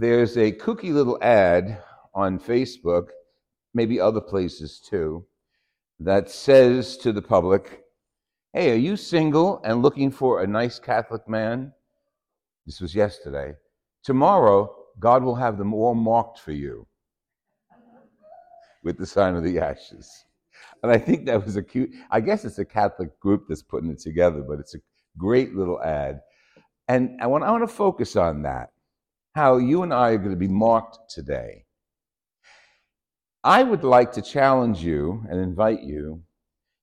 there's a kooky little ad on Facebook, maybe other places too, that says to the public, Hey, are you single and looking for a nice Catholic man? This was yesterday. Tomorrow, God will have them all marked for you with the sign of the ashes. And I think that was a cute, I guess it's a Catholic group that's putting it together, but it's a great little ad. And I want, I want to focus on that how you and I are going to be marked today. I would like to challenge you and invite you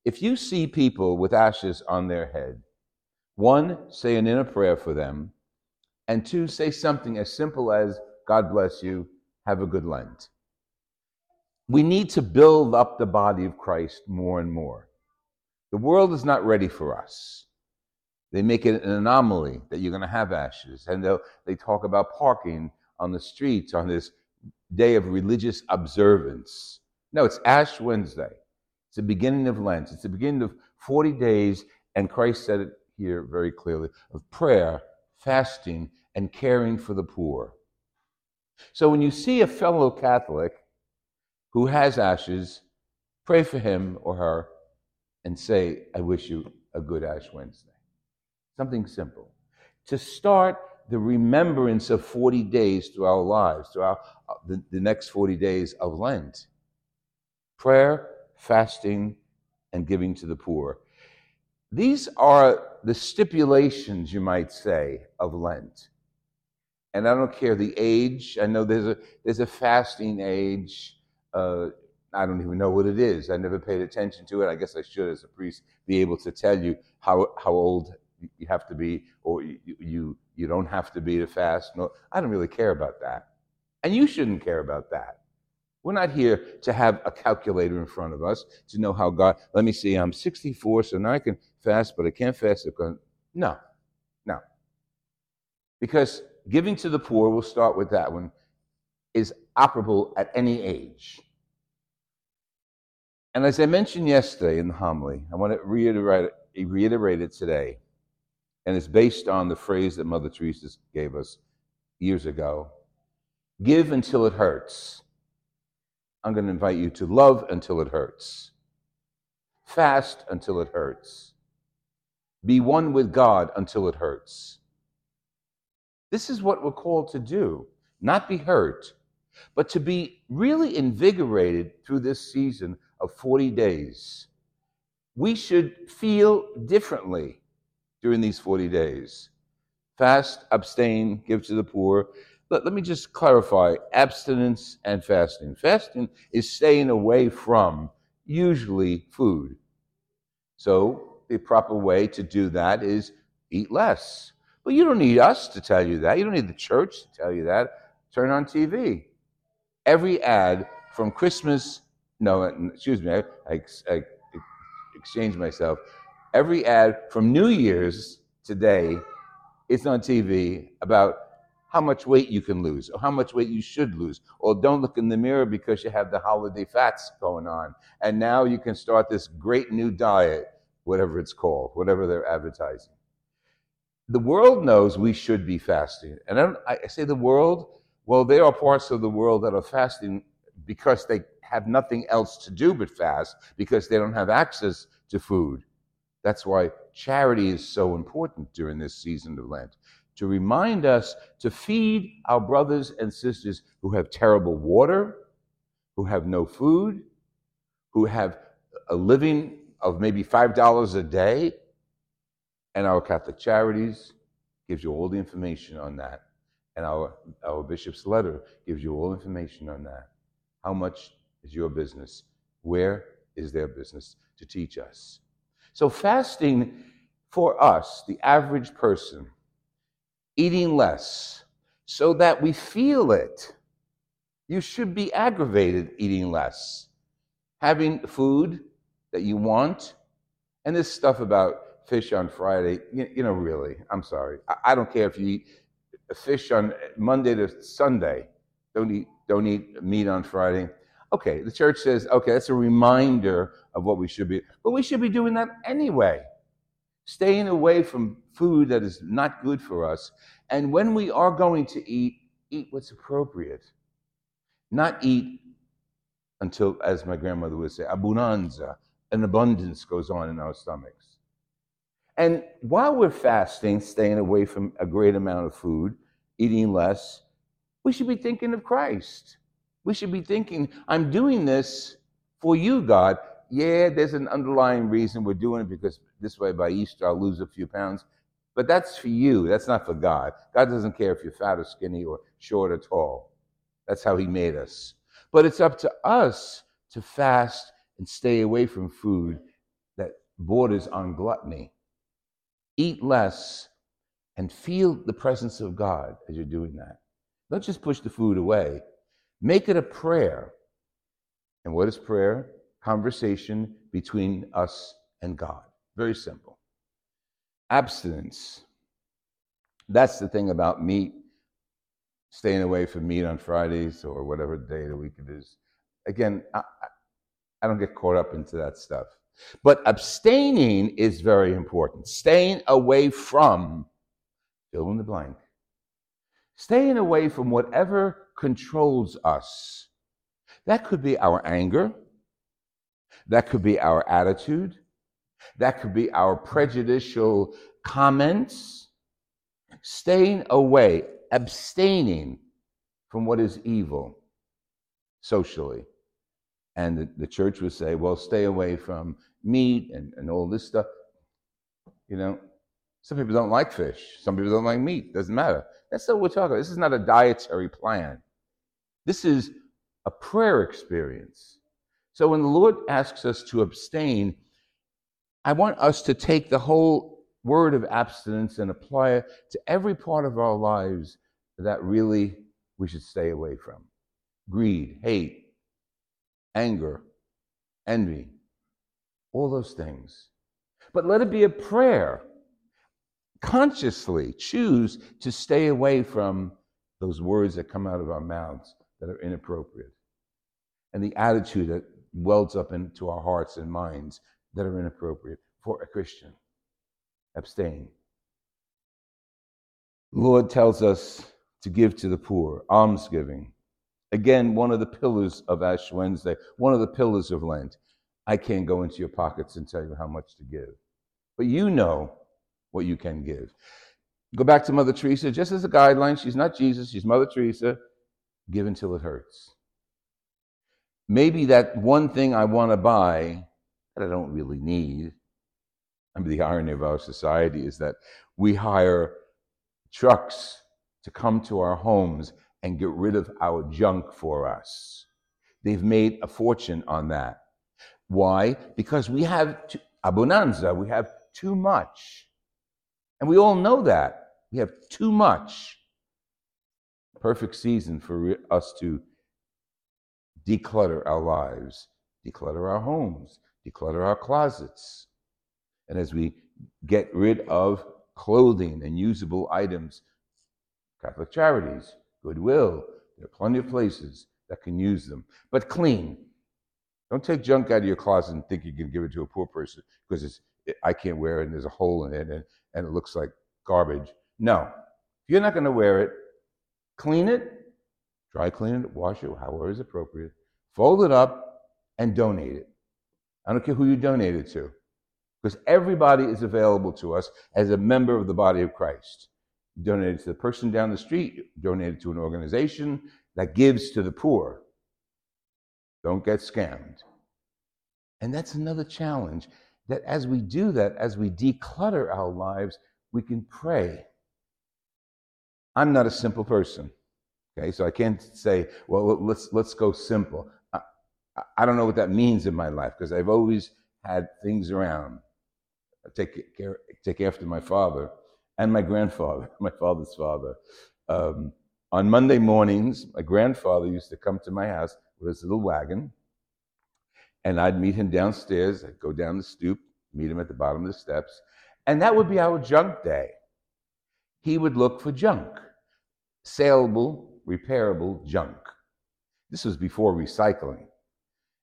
if you see people with ashes on their head, one, say an inner prayer for them, and two, say something as simple as, God bless you, have a good Lent. We need to build up the body of Christ more and more. The world is not ready for us. They make it an anomaly that you're going to have ashes. And they talk about parking on the streets on this day of religious observance. No, it's Ash Wednesday. It's the beginning of Lent. It's the beginning of 40 days, and Christ said it here very clearly of prayer, fasting, and caring for the poor. So when you see a fellow Catholic who has ashes, pray for him or her and say, I wish you a good Ash Wednesday. Something simple. To start the remembrance of 40 days through our lives, through our, uh, the, the next 40 days of Lent. Prayer, fasting, and giving to the poor. These are the stipulations, you might say, of Lent. And I don't care the age. I know there's a there's a fasting age. Uh, I don't even know what it is. I never paid attention to it. I guess I should, as a priest, be able to tell you how how old you have to be, or you you, don't have to be to fast. No, I don't really care about that, and you shouldn't care about that. We're not here to have a calculator in front of us to know how God. Let me see. I'm 64, so now I can fast, but I can't fast. Because, no, no, because giving to the poor. We'll start with that one. Is operable at any age. And as I mentioned yesterday in the homily, I want to reiterate, reiterate it today and it's based on the phrase that Mother Teresa gave us years ago give until it hurts. I'm going to invite you to love until it hurts, fast until it hurts, be one with God until it hurts. This is what we're called to do, not be hurt, but to be really invigorated through this season of 40 days. We should feel differently during these 40 days. Fast, abstain, give to the poor. Let, let me just clarify abstinence and fasting. Fasting is staying away from usually food. So, the proper way to do that is eat less. But you don't need us to tell you that. You don't need the church to tell you that. Turn on TV. Every ad from Christmas, no, excuse me, I, I, I exchanged myself every ad from New Year's today it's on TV about how much weight you can lose or how much weight you should lose. Or don't look in the mirror because you have the holiday fats going on. And now you can start this great new diet, whatever it's called, whatever they're advertising. The world knows we should be fasting. And I, I say the world, well, there are parts of the world that are fasting because they have nothing else to do but fast because they don't have access to food. That's why charity is so important during this season of Lent to remind us to feed our brothers and sisters who have terrible water, who have no food, who have a living of maybe $5 a day. And our Catholic Charities gives you all the information on that. And our, our bishop's letter gives you all information on that. How much is your business? Where is their business to teach us? So, fasting for us, the average person, eating less so that we feel it. You should be aggravated eating less. Having food that you want, and this stuff about fish on Friday, you, know, really, I'm sorry. I, I, don't care if you eat fish on Monday to Sunday. Don't eat, don't eat meat on Friday. Okay, the church says, okay, that's a reminder of what we should be, but we should be doing that anyway. Staying away from food that is not good for us. And when we are going to eat, eat what's appropriate. Not eat until, as my grandmother would say, abundanza, an abundance goes on in our stomachs. And while we're fasting, staying away from a great amount of food, eating less, we should be thinking of Christ. We should be thinking, I'm doing this for you, God. Yeah, there's an underlying reason we're doing it because this way by Easter I'll lose a few pounds. But that's for you. That's not for God. God doesn't care if you're fat or skinny or short or tall. That's how He made us. But it's up to us to fast and stay away from food that borders on gluttony. Eat less and feel the presence of God as you're doing that. Don't just push the food away. Make it a prayer. And what is prayer? Conversation between us and God. Very simple. Abstinence. That's the thing about meat, staying away from meat on Fridays or whatever day of the week it is. Again, I, I don't get caught up into that stuff. But abstaining is very important. Staying away from, fill in the blank, staying away from whatever controls us. That could be our anger, that could be our attitude, that could be our prejudicial comments. Staying away, abstaining from what is evil socially. And the, the, church would say, well, stay away from meat and, and all this stuff. You know, some people don't like fish, some people don't like meat, doesn't matter. That's not what we're talking about. This is not a dietary plan. This is a prayer experience. So when the Lord asks us to abstain, I want us to take the whole word of abstinence and apply it to every part of our lives that really we should stay away from greed, hate, anger, envy, all those things. But let it be a prayer. Consciously choose to stay away from those words that come out of our mouths that are inappropriate and the attitude that welds up into our hearts and minds that are inappropriate for a Christian. Abstain. Lord tells us to give to the poor, almsgiving. Again, one of the pillars of Ash Wednesday, one of the pillars of Lent. I can't go into your pockets and tell you how much to give. But you know what you can give. Go back to Mother Teresa, just as a guideline. She's not Jesus, she's Mother Teresa. Give until it hurts. Maybe that one thing I want to buy that I don't really need. I mean, the irony of our society is that we hire trucks to come to our homes and get rid of our junk for us. They've made a fortune on that. Why? Because we have too, abundanza, we have too much. And we all know that. We have too much. Perfect season for us to declutter our lives, declutter our homes, declutter our closets. And as we get rid of clothing and usable items, Catholic Charities, Goodwill, there are plenty of places that can use them, but clean. Don't take junk out of your closet and think you can give it to a poor person because it's, it, I can't wear it and there's a hole in it and, and it looks like garbage. No. If you're not going to wear it, clean it, dry clean it, wash it, however is appropriate, fold it up, and donate it. I don't care who you donate it to, because everybody is available to us as a member of the body of Christ. You donate it to the person down the street, donate it to an organization that gives to the poor. Don't get scammed. And that's another challenge that as we do that, as we declutter our lives, we can pray. I'm not a simple person. Okay, so I can't say, well, let's let's go simple. I, I don't know what that means in my life because I've always had things around. I take care, take after my father and my grandfather, my father's father. Um, on Monday mornings, my grandfather used to come to my house with his little wagon, and I'd meet him downstairs. I'd go down the stoop, meet him at the bottom of the steps, and that would be our junk day. He would look for junk, saleable, repairable junk. This was before recycling.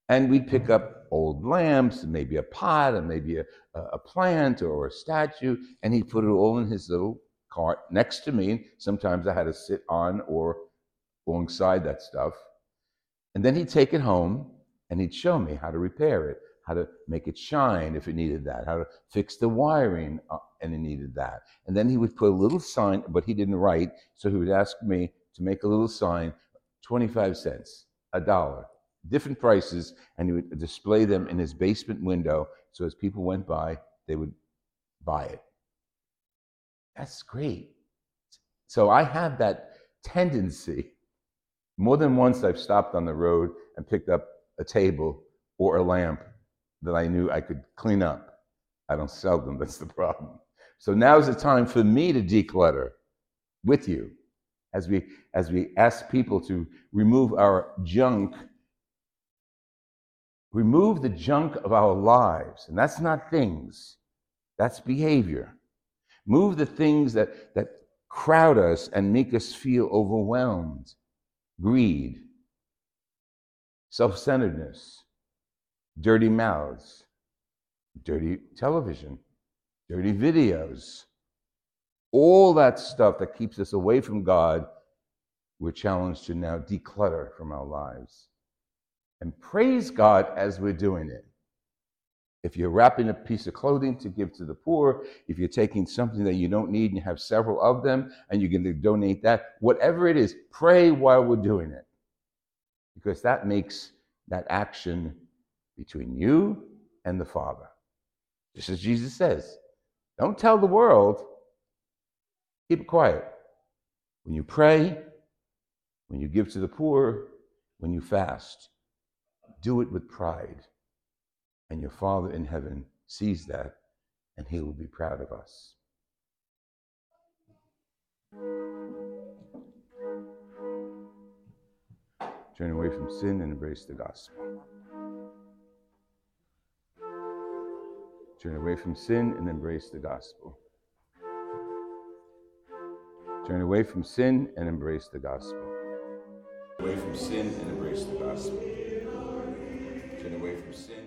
And we'd pick up old lamps, and maybe a pot, and maybe a, a plant or a statue, and he'd put it all in his little cart next to me. Sometimes I had to sit on or alongside that stuff. And then he'd take it home and he'd show me how to repair it, how to make it shine if it needed that, how to fix the wiring uh, and it needed that. And then he would put a little sign, but he didn't write, so he would ask me to make a little sign, 25 cents, a dollar, different prices, and he would display them in his basement window so as people went by, they would buy it. That's great. So I have that tendency. More than once, I've stopped on the road and picked up a table or a lamp that I knew I could clean up. I don't sell them, that's the problem. So now is the time for me to declutter with you as we, as we ask people to remove our junk. Remove the junk of our lives. And that's not things, that's behavior. Move the things that, that crowd us and make us feel overwhelmed greed, self centeredness, dirty mouths, dirty television, dirty videos, all that stuff that keeps us away from God, we're challenged to now declutter from our lives. And praise God as we're doing it. If you're wrapping a piece of clothing to give to the poor, if you're taking something that you don't need and you have several of them and you're going to donate that, whatever it is, pray while we're doing it. Because that makes that action between you and the Father. Just as Jesus says, don't tell the world, keep it quiet. When you pray, when you give to the poor, when you fast, do it with pride. And your Father in heaven sees that, and he will be proud of us. Turn away from sin and embrace the gospel. Turn away from sin and embrace the gospel. Turn away from sin and embrace the gospel. Away from sin and embrace the gospel. Turn away from sin.